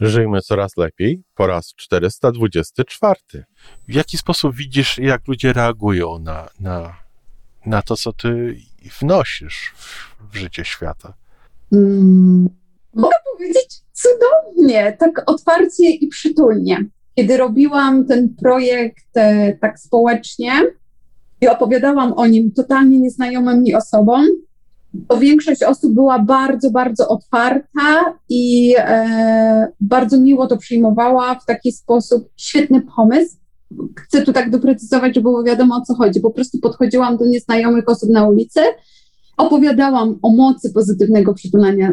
Żyjmy coraz lepiej po raz 424. W jaki sposób widzisz, jak ludzie reagują na, na, na to, co ty wnosisz w, w życie świata? Mm, mogę powiedzieć cudownie, tak otwarcie i przytulnie. Kiedy robiłam ten projekt e, tak społecznie i opowiadałam o nim totalnie nieznajomym mi osobom, to większość osób była bardzo, bardzo otwarta i e, bardzo miło to przyjmowała w taki sposób. Świetny pomysł. Chcę tu tak doprecyzować, żeby było wiadomo o co chodzi. Po prostu podchodziłam do nieznajomych osób na ulicy, opowiadałam o mocy pozytywnego przytulania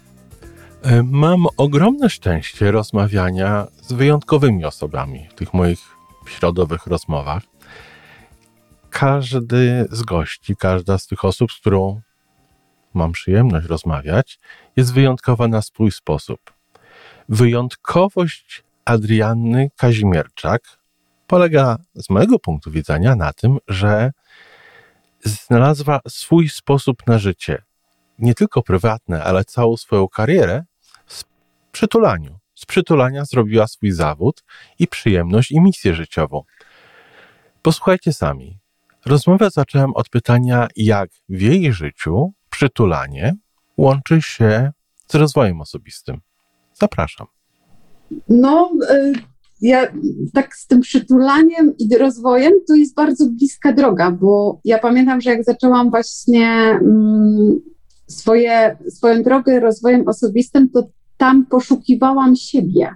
E, mam ogromne szczęście rozmawiania z wyjątkowymi osobami w tych moich środowych rozmowach. Każdy z gości, każda z tych osób, z którą mam przyjemność rozmawiać, jest wyjątkowa na swój sposób. Wyjątkowość Adrianny Kazimierczak polega z mojego punktu widzenia na tym, że znalazła swój sposób na życie. Nie tylko prywatne, ale całą swoją karierę przytulaniu. Z przytulania zrobiła swój zawód i przyjemność i misję życiową. Posłuchajcie sami. Rozmowę zacząłem od pytania, jak w jej życiu przytulanie łączy się z rozwojem osobistym. Zapraszam. No, y, ja tak z tym przytulaniem i rozwojem to jest bardzo bliska droga, bo ja pamiętam, że jak zaczęłam właśnie mm, swoje, swoją drogę rozwojem osobistym, to tam poszukiwałam siebie.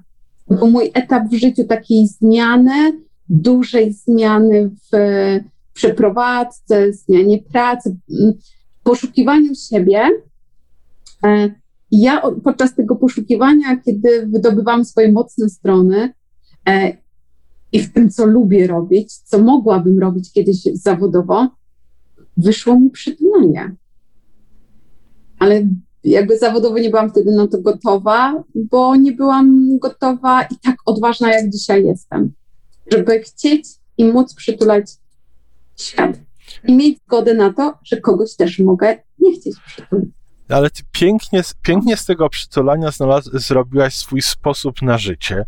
Bo mój etap w życiu takiej zmiany, dużej zmiany w przeprowadzce, zmianie pracy, poszukiwaniu siebie. E, ja podczas tego poszukiwania, kiedy wydobywałam swoje mocne strony e, i w tym, co lubię robić, co mogłabym robić kiedyś zawodowo, wyszło mi przytulanie. Ale jakby zawodowo nie byłam wtedy na to gotowa, bo nie byłam gotowa i tak odważna, jak dzisiaj jestem, żeby chcieć i móc przytulać świat. I mieć zgodę na to, że kogoś też mogę nie chcieć przytulić. Ale ty pięknie, pięknie z tego przytulania znalaz- zrobiłaś swój sposób na życie.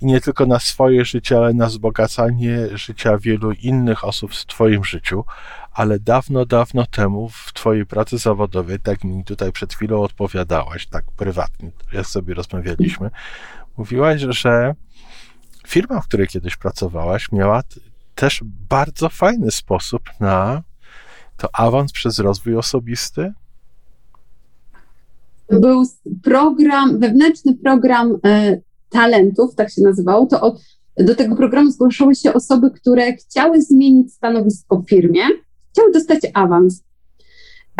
I nie tylko na swoje życie, ale na wzbogacanie życia wielu innych osób w Twoim życiu. Ale dawno, dawno temu w Twojej pracy zawodowej, tak mi tutaj przed chwilą odpowiadałaś, tak prywatnie, jak sobie rozmawialiśmy, mówiłaś, że firma, w której kiedyś pracowałaś, miała też bardzo fajny sposób na to awans przez rozwój osobisty był program, wewnętrzny program e, talentów, tak się nazywał, to od, do tego programu zgłaszały się osoby, które chciały zmienić stanowisko w firmie, chciały dostać awans.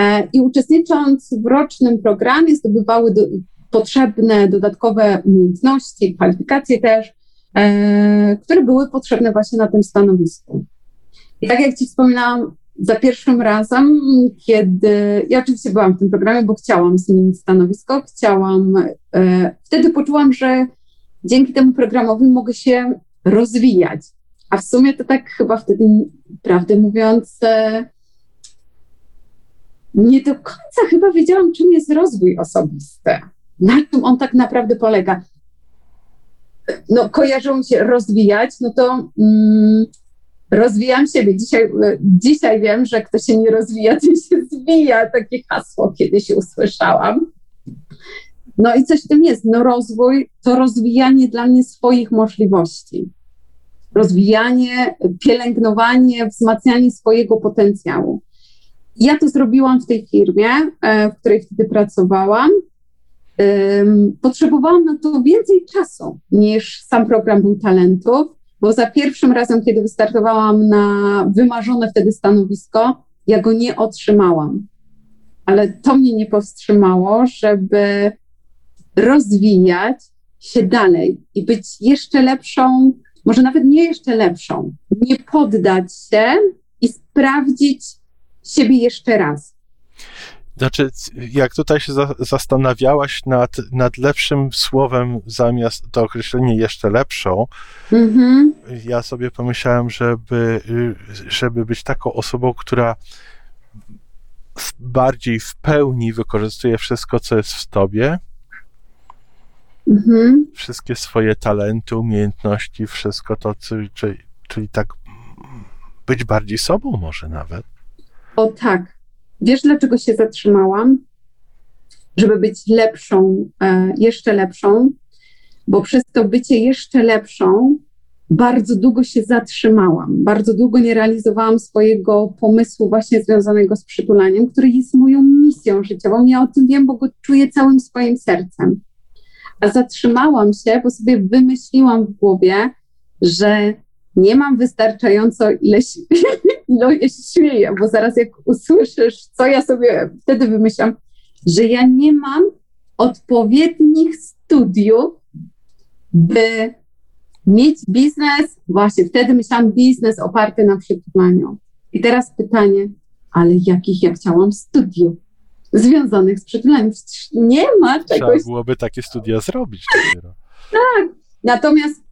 E, I uczestnicząc w rocznym programie, zdobywały do, potrzebne dodatkowe umiejętności, kwalifikacje też, e, które były potrzebne właśnie na tym stanowisku. I tak jak Ci wspominałam, za pierwszym razem, kiedy ja oczywiście byłam w tym programie, bo chciałam zmienić stanowisko, chciałam, e, wtedy poczułam, że dzięki temu programowi mogę się rozwijać. A w sumie to tak chyba wtedy, prawdę mówiąc, e, nie do końca chyba wiedziałam, czym jest rozwój osobisty, na czym on tak naprawdę polega. No, kojarzą się rozwijać, no to. Mm, rozwijam siebie. Dzisiaj, e, dzisiaj wiem, że kto się nie rozwija, to się zwija. Takie hasło kiedyś usłyszałam. No i coś w tym jest. No rozwój to rozwijanie dla mnie swoich możliwości. Rozwijanie, pielęgnowanie, wzmacnianie swojego potencjału. Ja to zrobiłam w tej firmie, e, w której wtedy pracowałam. Potrzebowałam na to więcej czasu niż sam program był talentów bo za pierwszym razem, kiedy wystartowałam na wymarzone wtedy stanowisko, ja go nie otrzymałam. Ale to mnie nie powstrzymało, żeby rozwijać się dalej i być jeszcze lepszą, może nawet nie jeszcze lepszą, nie poddać się i sprawdzić siebie jeszcze raz. Znaczy, jak tutaj się za, zastanawiałaś nad, nad lepszym słowem zamiast to określenie jeszcze lepszą, mm-hmm. ja sobie pomyślałem, żeby, żeby być taką osobą, która bardziej w pełni wykorzystuje wszystko, co jest w tobie, mm-hmm. wszystkie swoje talenty, umiejętności, wszystko to, czyli, czyli tak być bardziej sobą może nawet. O tak, Wiesz, dlaczego się zatrzymałam? Żeby być lepszą, e, jeszcze lepszą, bo przez to bycie jeszcze lepszą bardzo długo się zatrzymałam. Bardzo długo nie realizowałam swojego pomysłu właśnie związanego z przytulaniem, który jest moją misją życiową. Ja o tym wiem, bo go czuję całym swoim sercem. A zatrzymałam się, bo sobie wymyśliłam w głowie, że nie mam wystarczająco ileś, się śmieję, bo zaraz jak usłyszysz, co ja sobie wtedy wymyślam, że ja nie mam odpowiednich studiów, by mieć biznes, właśnie wtedy myślałam biznes oparty na przetłumaczeniu. I teraz pytanie, ale jakich ja chciałam studiów związanych z przetulaniem? Przecież nie ma czegoś... Trzeba byłoby takie studia zrobić dopiero. tak, natomiast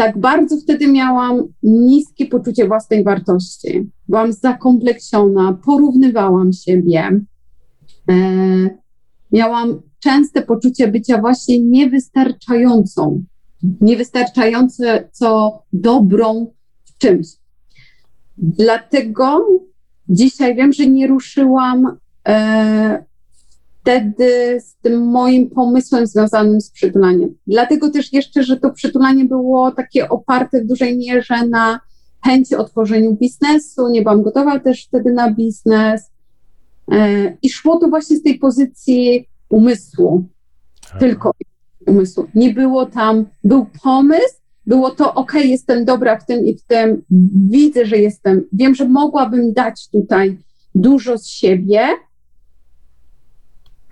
tak bardzo wtedy miałam niskie poczucie własnej wartości. Byłam zakompleksiona, porównywałam siebie. E, miałam częste poczucie bycia właśnie niewystarczającą, niewystarczające co dobrą w czymś. Dlatego dzisiaj wiem, że nie ruszyłam e, wtedy z tym moim pomysłem związanym z przytulaniem. Dlatego też jeszcze, że to przytulanie było takie oparte w dużej mierze na chęci otworzeniu biznesu, nie byłam gotowa też wtedy na biznes e, i szło to właśnie z tej pozycji umysłu, tylko umysłu. Nie było tam, był pomysł, było to, ok, jestem dobra w tym i w tym, widzę, że jestem, wiem, że mogłabym dać tutaj dużo z siebie,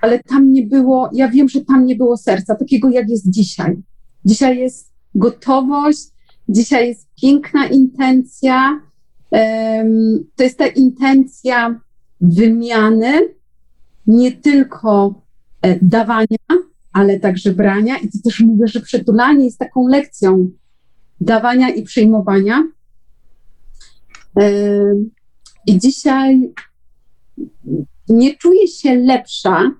ale tam nie było, ja wiem, że tam nie było serca, takiego jak jest dzisiaj. Dzisiaj jest gotowość, dzisiaj jest piękna intencja. Um, to jest ta intencja wymiany, nie tylko e, dawania, ale także brania. I to też mówię, że przytulanie jest taką lekcją dawania i przyjmowania. Um, I dzisiaj nie czuję się lepsza,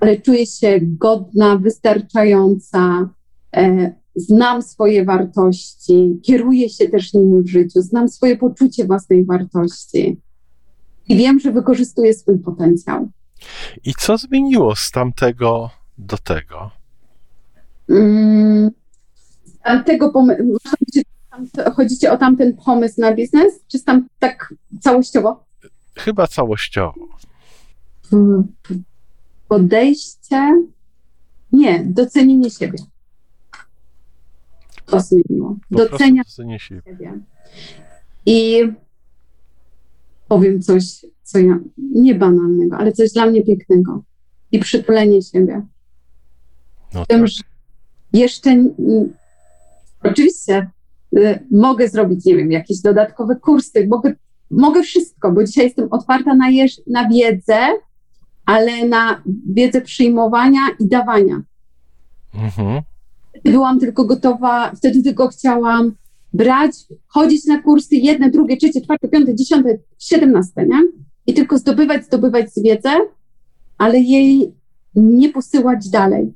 ale czuję się godna, wystarczająca, e, znam swoje wartości, kieruję się też nimi w życiu, znam swoje poczucie własnej wartości i wiem, że wykorzystuję swój potencjał. I co zmieniło z tamtego do tego? Mm, z tamtego pomysłu, chodzicie o tamten pomysł na biznes, czy tam tak całościowo? Chyba całościowo. Podejście, nie, docenienie siebie. To zmieniło. Docenia siebie. I powiem coś, co ja, nie banalnego, ale coś dla mnie pięknego. I przytulenie siebie. No Tym, tak. że jeszcze oczywiście y, mogę zrobić, nie wiem, jakieś dodatkowe kursy, mogę, mogę wszystko, bo dzisiaj jestem otwarta na, jeż, na wiedzę, ale na wiedzę przyjmowania i dawania. Mhm. Byłam tylko gotowa, wtedy tylko chciałam brać, chodzić na kursy jedne, drugie, trzecie, czwarte, piąte, dziesiąte, siedemnaste, nie? I tylko zdobywać, zdobywać wiedzę, ale jej nie posyłać dalej,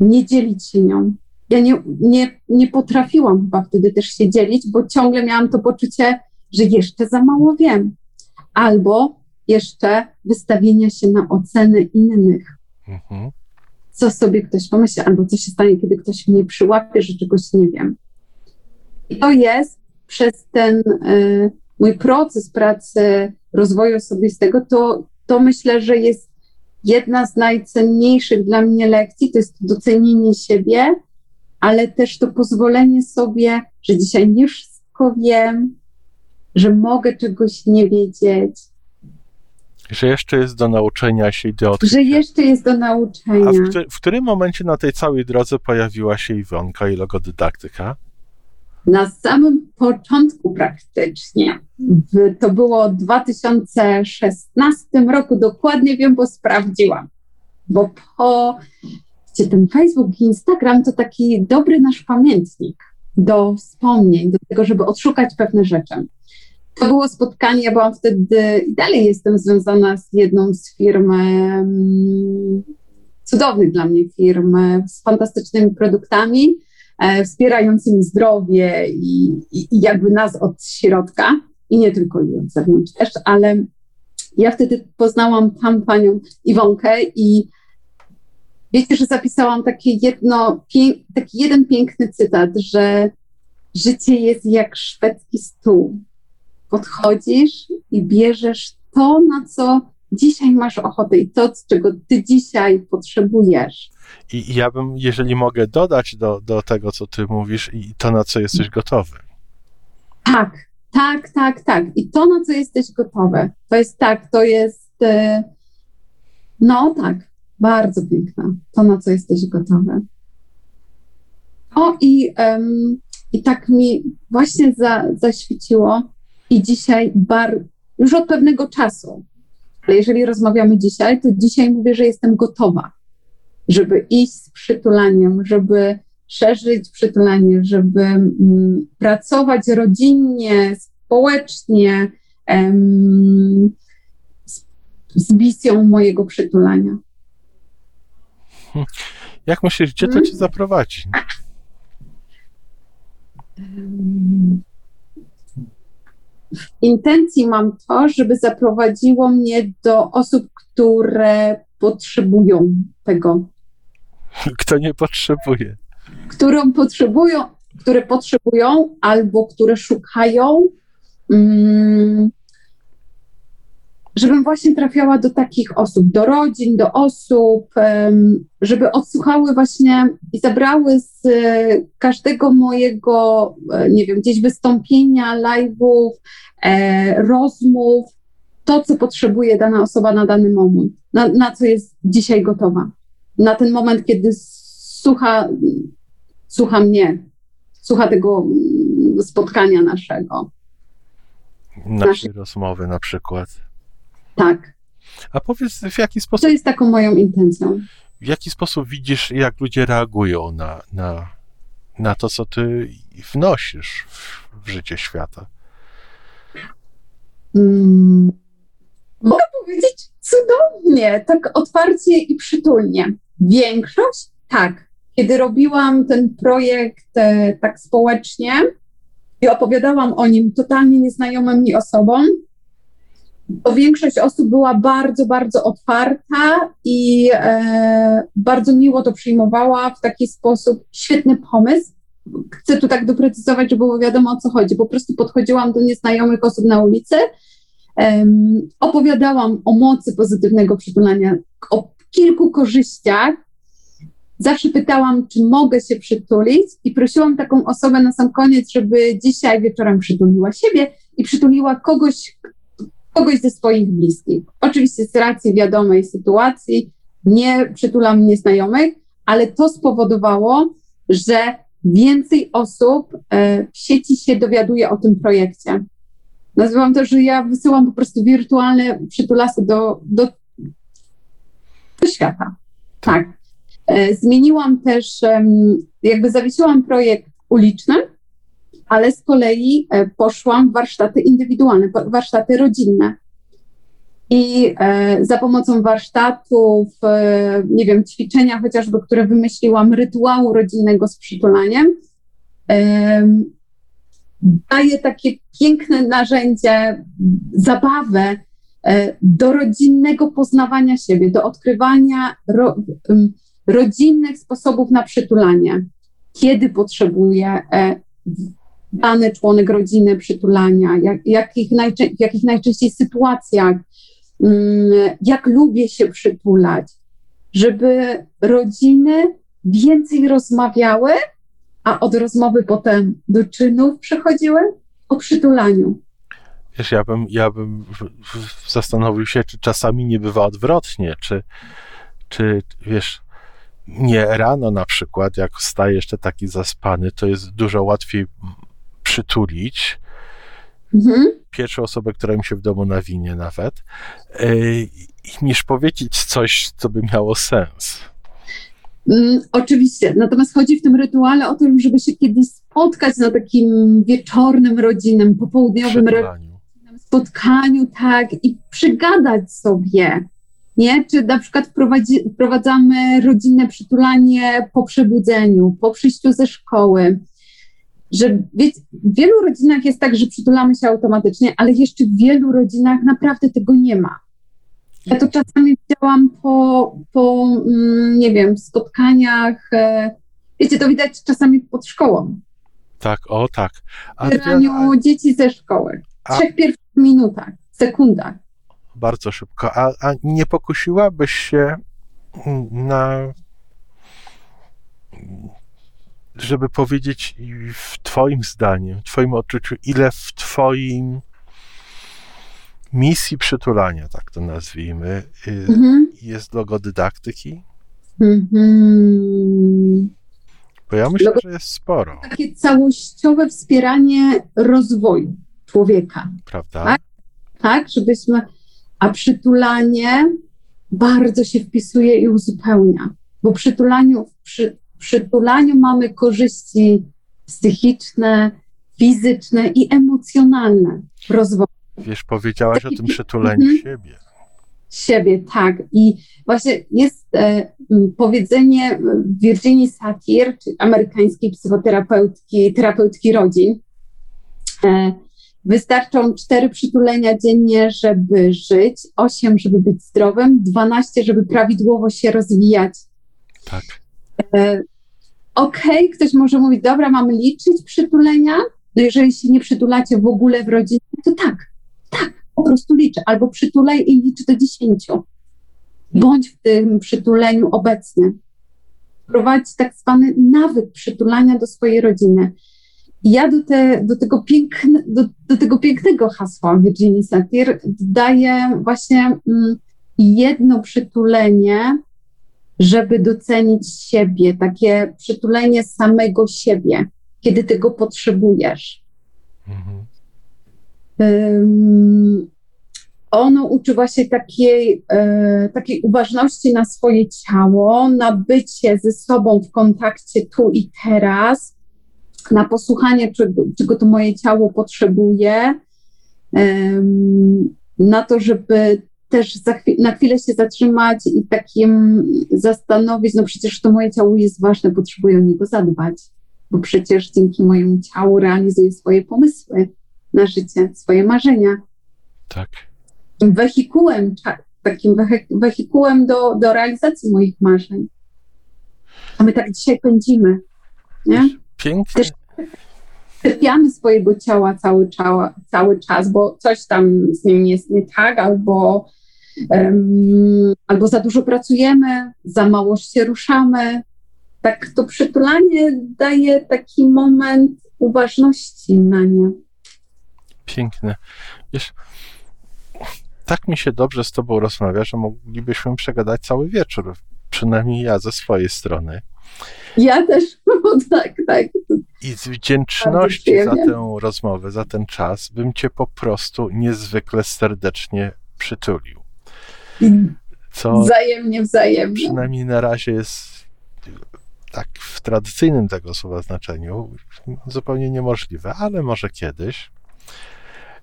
nie dzielić się nią. Ja nie, nie, nie potrafiłam chyba wtedy też się dzielić, bo ciągle miałam to poczucie, że jeszcze za mało wiem. Albo jeszcze wystawienia się na oceny innych. Mhm. Co sobie ktoś pomyśli, albo co się stanie, kiedy ktoś mnie przyłapie, że czegoś nie wiem. I to jest przez ten y, mój proces pracy rozwoju osobistego, to, to myślę, że jest jedna z najcenniejszych dla mnie lekcji, to jest docenienie siebie, ale też to pozwolenie sobie, że dzisiaj nie wszystko wiem, że mogę czegoś nie wiedzieć, Że jeszcze jest do nauczenia się i do odkrycia. Że jeszcze jest do nauczenia. A w, w którym momencie na tej całej drodze pojawiła się Iwonka i logodydaktyka? Na samym początku praktycznie. To było w 2016 roku, dokładnie wiem, bo sprawdziłam. Bo po gdzie ten Facebook i Instagram to taki dobry nasz pamiętnik do wspomnień, do tego, żeby odszukać pewne rzeczy. To było spotkanie, ja byłam wtedy i dalej jestem związana z jedną z firm, cudownych dla mnie firm, z fantastycznymi produktami, e, wspierającymi zdrowie i, i, i jakby nas od środka. I nie tylko i od zewnątrz też, ale ja wtedy poznałam tam panią Iwonkę i wiecie, że zapisałam takie jedno, taki jeden piękny cytat, że życie jest jak szwedzki stół podchodzisz i bierzesz to, na co dzisiaj masz ochotę i to, czego ty dzisiaj potrzebujesz. I ja bym, jeżeli mogę dodać do, do tego, co ty mówisz, i to, na co jesteś gotowy. Tak, tak, tak, tak. I to, na co jesteś gotowy, to jest tak, to jest. E, no tak, bardzo piękne. To, na co jesteś gotowy. O, i, um, i tak mi właśnie za, zaświeciło, i dzisiaj bar, już od pewnego czasu, ale jeżeli rozmawiamy dzisiaj, to dzisiaj mówię, że jestem gotowa, żeby iść z przytulaniem, żeby szerzyć przytulanie, żeby mm, pracować rodzinnie, społecznie em, z, z misją mojego przytulania. Jak myślisz, gdzie to hmm? cię zaprowadzi? W intencji mam to, żeby zaprowadziło mnie do osób, które potrzebują tego. Kto nie potrzebuje? Którą potrzebują, które potrzebują albo które szukają. Mm, żebym właśnie trafiała do takich osób, do rodzin, do osób, żeby odsłuchały właśnie i zabrały z każdego mojego, e, nie wiem, gdzieś wystąpienia, live'ów, e, rozmów, to, co potrzebuje dana osoba na dany moment, na, na co jest dzisiaj gotowa. Na ten moment, kiedy słucha, słucha mnie, słucha tego mm, spotkania naszego. Naszej rozmowy na przykład. Tak. A powiedz, w jaki sposób. To jest taką moją intencją. W jaki sposób widzisz, jak ludzie reagują na, na, na to, co ty wnosisz w, w życie świata? Hmm. Mogę powiedzieć cudownie, tak otwarcie i przytulnie. Większość tak. Kiedy robiłam ten projekt e, tak społecznie i opowiadałam o nim totalnie nieznajomym mi osobom, to większość osób była bardzo, bardzo otwarta i e, bardzo miło to przyjmowała w taki sposób. Świetny pomysł. Chcę tu tak doprecyzować, żeby było wiadomo o co chodzi. Po prostu podchodziłam do nieznajomych osób na ulicy, um, opowiadałam o mocy pozytywnego przytulania, o kilku korzyściach. Zawsze pytałam, czy mogę się przytulić, i prosiłam taką osobę na sam koniec, żeby dzisiaj wieczorem przytuliła siebie i przytuliła kogoś, kogoś ze swoich bliskich. Oczywiście z racji wiadomej sytuacji nie przytulam nieznajomych, ale to spowodowało, że więcej osób e, w sieci się dowiaduje o tym projekcie. Nazywam to, że ja wysyłam po prostu wirtualne przytulasy do, do, do świata. Tak. E, zmieniłam też, jakby zawiesiłam projekt uliczny, ale z kolei e, poszłam w warsztaty indywidualne, warsztaty rodzinne. I e, za pomocą warsztatów, e, nie wiem, ćwiczenia chociażby, które wymyśliłam, rytuału rodzinnego z przytulaniem, daje takie piękne narzędzie, zabawę do rodzinnego poznawania siebie, do odkrywania ro, rodzinnych sposobów na przytulanie. Kiedy potrzebuję, dany członek rodziny przytulania, jak, jakich w jakich najczęściej sytuacjach, mm, jak lubię się przytulać, żeby rodziny więcej rozmawiały, a od rozmowy potem do czynów przechodziły o przytulaniu. Wiesz, ja bym, ja bym zastanowił się, czy czasami nie bywa odwrotnie, czy, czy wiesz, nie rano na przykład, jak wstaje jeszcze taki zaspany, to jest dużo łatwiej przytulić mhm. pierwszą osobę, która mi się w domu nawinie nawet, yy, niż powiedzieć coś, co by miało sens. Mm, oczywiście. Natomiast chodzi w tym rytuale o to, żeby się kiedyś spotkać na takim wieczornym, rodzinnym, popołudniowym spotkaniu, tak, i przygadać sobie, nie? Czy na przykład wprowadzi, wprowadzamy rodzinne przytulanie po przebudzeniu, po przyjściu ze szkoły, że w wielu rodzinach jest tak, że przytulamy się automatycznie, ale jeszcze w wielu rodzinach naprawdę tego nie ma. Ja to czasami widziałam po, po mm, nie wiem, spotkaniach, e, wiecie, to widać czasami pod szkołą. Tak, o tak. A Zabieraniu dzieci ze szkoły. W trzech pierwszych minutach, sekundach. Bardzo szybko. A, a nie pokusiłabyś się na żeby powiedzieć w Twoim zdaniem, w Twoim odczuciu, ile w Twoim misji przytulania, tak to nazwijmy, y, mhm. jest logodydaktyki? Mhm. Bo ja myślę, że jest sporo. Takie całościowe wspieranie rozwoju człowieka. Prawda? Tak, tak żebyśmy. A przytulanie bardzo się wpisuje i uzupełnia, bo przytulaniu, przy, przytulaniu mamy korzyści psychiczne, fizyczne i emocjonalne w rozwoju. Wiesz, powiedziałaś o tym przytuleniu mhm. siebie. Siebie, tak. I właśnie jest e, powiedzenie Virginia Satir, czyli amerykańskiej psychoterapeutki, terapeutki rodzin. E, wystarczą cztery przytulenia dziennie, żeby żyć, osiem, żeby być zdrowym, dwanaście, żeby prawidłowo się rozwijać. Tak. E, Okej, okay, ktoś może mówić, dobra, mamy liczyć przytulenia. No jeżeli się nie przytulacie w ogóle w rodzinie, to tak, tak, po prostu liczę. Albo przytulaj i licz do dziesięciu. Bądź w tym przytuleniu obecny. Prowadź tak zwany nawyk przytulania do swojej rodziny. ja do, te, do, tego piękne, do, do, tego pięknego hasła Virginia Satir daję właśnie mm, jedno przytulenie, żeby docenić siebie, takie przytulenie samego siebie, kiedy tego potrzebujesz. Mhm. Um, ono uczy właśnie takiej, e, takiej uważności na swoje ciało, na bycie ze sobą w kontakcie tu i teraz, na posłuchanie, czego, czego to moje ciało potrzebuje, um, na to, żeby też chwil, na chwilę się zatrzymać i takim zastanowić, no przecież to moje ciało jest ważne, potrzebuję o niego zadbać, bo przecież dzięki mojemu ciału realizuję swoje pomysły na życie, swoje marzenia. Tak. Wehikułem, takim wehikułem do, do realizacji moich marzeń. A my tak dzisiaj pędzimy, nie? Pięknie. Też czepiamy swojego ciała cały, cały czas, bo coś tam z nim jest nie tak, albo albo za dużo pracujemy, za mało się ruszamy. Tak to przytulanie daje taki moment uważności na nie. Piękne. Wiesz, tak mi się dobrze z Tobą rozmawia, że moglibyśmy przegadać cały wieczór. Przynajmniej ja ze swojej strony. Ja też, tak, tak. I z wdzięczności za tę rozmowę, za ten czas, bym Cię po prostu niezwykle serdecznie przytulił. Co wzajemnie, wzajemnie. Przynajmniej na razie jest tak w tradycyjnym tego słowa znaczeniu zupełnie niemożliwe, ale może kiedyś.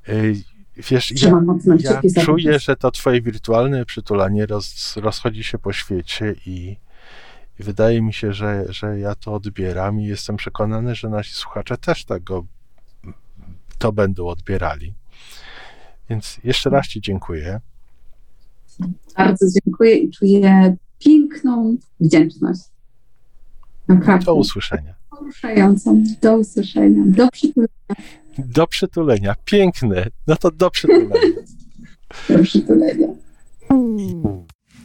Y, wiesz, ja, ja czuję, że to twoje wirtualne przytulanie roz, rozchodzi się po świecie i, i, wydaje mi się, że, że ja to odbieram i jestem przekonany, że nasi słuchacze też tego to będą odbierali. Więc jeszcze raz Ci dziękuję. Bardzo dziękuję i czuję piękną wdzięczność. Naprawdę. Do usłyszenia. Poruszającą. Do usłyszenia. Do przytulenia. Do przytulenia. Piękne. No to do przytulenia. Do przytulenia.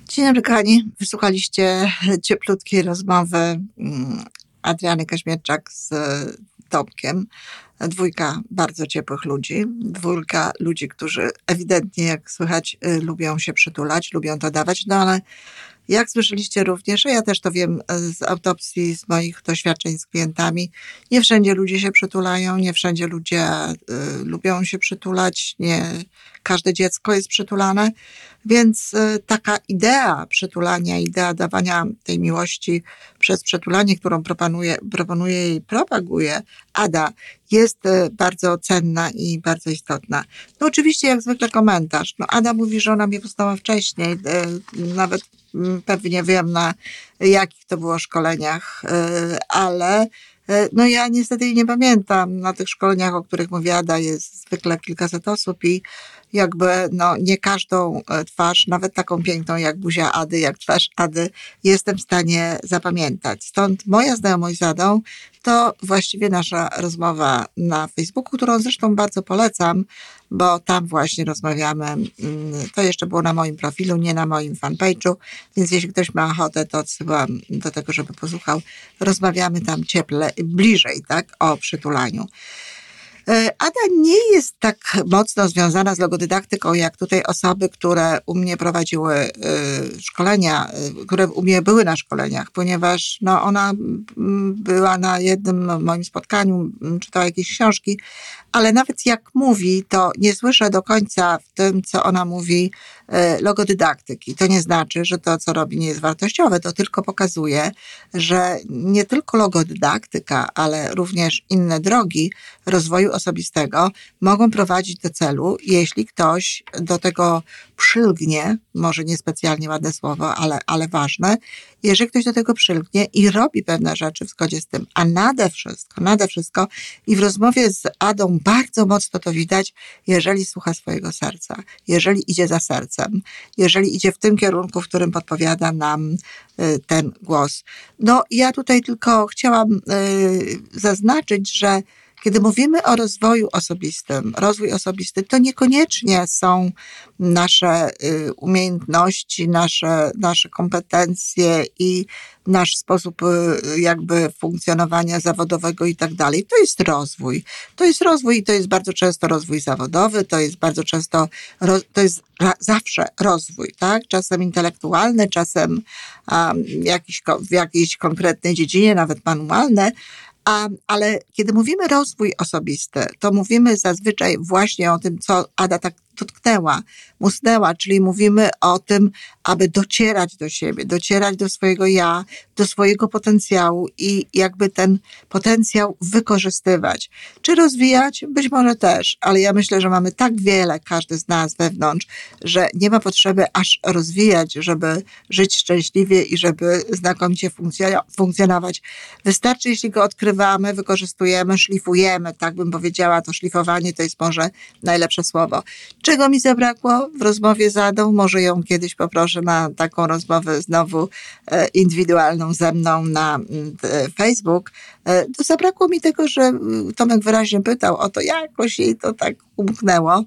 Dzień dobry, kochani. Wysłuchaliście cieplutkiej rozmowy mm, Adriany Kaźmierczak z Tomkiem. Dwójka bardzo ciepłych ludzi, dwójka ludzi, którzy ewidentnie, jak słychać, y, lubią się przytulać, lubią to dawać, no ale jak słyszeliście również, a ja też to wiem z autopsji, z moich doświadczeń z klientami, nie wszędzie ludzie się przytulają, nie wszędzie ludzie y, lubią się przytulać, nie każde dziecko jest przytulane, więc y, taka idea przytulania, idea dawania tej miłości przez przytulanie, którą proponuje, proponuje i propaguje Ada, jest y, bardzo cenna i bardzo istotna. No oczywiście, jak zwykle komentarz. No Ada mówi, że ona mnie poznała wcześniej, y, nawet mm, pewnie wiem na jakich to było szkoleniach, ale no ja niestety nie pamiętam. Na tych szkoleniach, o których mówi Ada, jest zwykle kilkaset osób i jakby no, nie każdą e, twarz, nawet taką piękną jak buzia Ady, jak twarz Ady, jestem w stanie zapamiętać. Stąd moja znajomość z Adą to właściwie nasza rozmowa na Facebooku, którą zresztą bardzo polecam, bo tam właśnie rozmawiamy. Mm, to jeszcze było na moim profilu, nie na moim fanpage'u, więc jeśli ktoś ma ochotę, to odsyłam do tego, żeby posłuchał. Rozmawiamy tam cieple, bliżej, tak, o przytulaniu. E, Ada nie jest tak mocno związana z logodydaktyką, jak tutaj osoby, które u mnie prowadziły e, szkolenia, e, które u mnie były na szkoleniach, ponieważ no, ona była na jednym moim spotkaniu, czytała jakieś książki, ale nawet jak mówi, to nie słyszę do końca w tym, co ona mówi, logodydaktyki. To nie znaczy, że to, co robi, nie jest wartościowe. To tylko pokazuje, że nie tylko logodydaktyka, ale również inne drogi rozwoju osobistego mogą prowadzić do celu, jeśli ktoś do tego przylgnie, może niespecjalnie ładne słowo, ale, ale ważne, jeżeli ktoś do tego przylgnie i robi pewne rzeczy w zgodzie z tym, a nade wszystko, nade wszystko i w rozmowie z Adą bardzo mocno to widać, jeżeli słucha swojego serca, jeżeli idzie za sercem, jeżeli idzie w tym kierunku, w którym podpowiada nam y, ten głos. No, ja tutaj tylko chciałam y, zaznaczyć, że kiedy mówimy o rozwoju osobistym, rozwój osobisty, to niekoniecznie są nasze y, umiejętności, nasze, nasze kompetencje i nasz sposób y, jakby funkcjonowania zawodowego i tak dalej. To jest rozwój. To jest rozwój i to jest bardzo często rozwój zawodowy, to jest bardzo często, to jest zawsze rozwój, tak? Czasem intelektualny, czasem um, jakiś, w jakiejś konkretnej dziedzinie, nawet manualne, a, ale kiedy mówimy rozwój osobisty, to mówimy zazwyczaj właśnie o tym, co Ada tak dotknęła, musnęła, czyli mówimy o tym, aby docierać do siebie, docierać do swojego ja, do swojego potencjału i jakby ten potencjał wykorzystywać. Czy rozwijać? Być może też, ale ja myślę, że mamy tak wiele, każdy z nas wewnątrz, że nie ma potrzeby aż rozwijać, żeby żyć szczęśliwie i żeby znakomicie funkcjonować. Wystarczy, jeśli go odkrywamy, wykorzystujemy, szlifujemy, tak bym powiedziała, to szlifowanie to jest może najlepsze słowo. Czego mi zabrakło w rozmowie z Adą? Może ją kiedyś poproszę na taką rozmowę znowu e, ze mną na mm, Facebook. E, to zabrakło mi tego, że mm, Tomek wyraźnie pytał o to, jakoś jej to tak umknęło.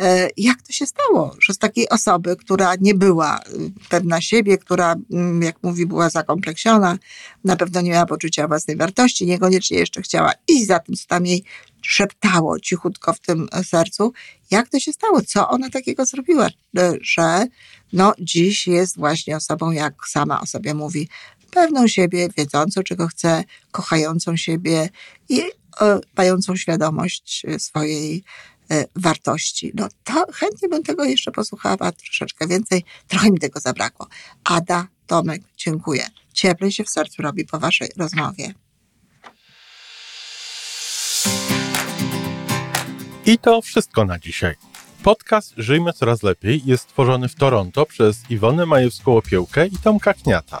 E, jak to się stało, że z takiej osoby, która nie była pewna siebie, która, mm, jak mówi, była zakompleksiona, na pewno nie miała poczucia własnej wartości, niekoniecznie jeszcze chciała iść za tym, co tam jej szeptało cichutko w tym sercu, jak to się stało, co ona takiego zrobiła, e, że no dziś jest właśnie osobą, jak sama o sobie mówi, pewną siebie, wiedzącą, czego chce, kochającą siebie i e, mającą świadomość swojej e, wartości. No to chętnie bym tego jeszcze posłuchała troszeczkę więcej. Trochę mi tego zabrakło. Ada, Tomek, dziękuję. Cieplej się w sercu robi po waszej rozmowie. I to wszystko na dzisiaj. Podcast Żyjmy Coraz Lepiej jest stworzony w Toronto przez Iwonę Majewską-Opiełkę i Tomka Kniata.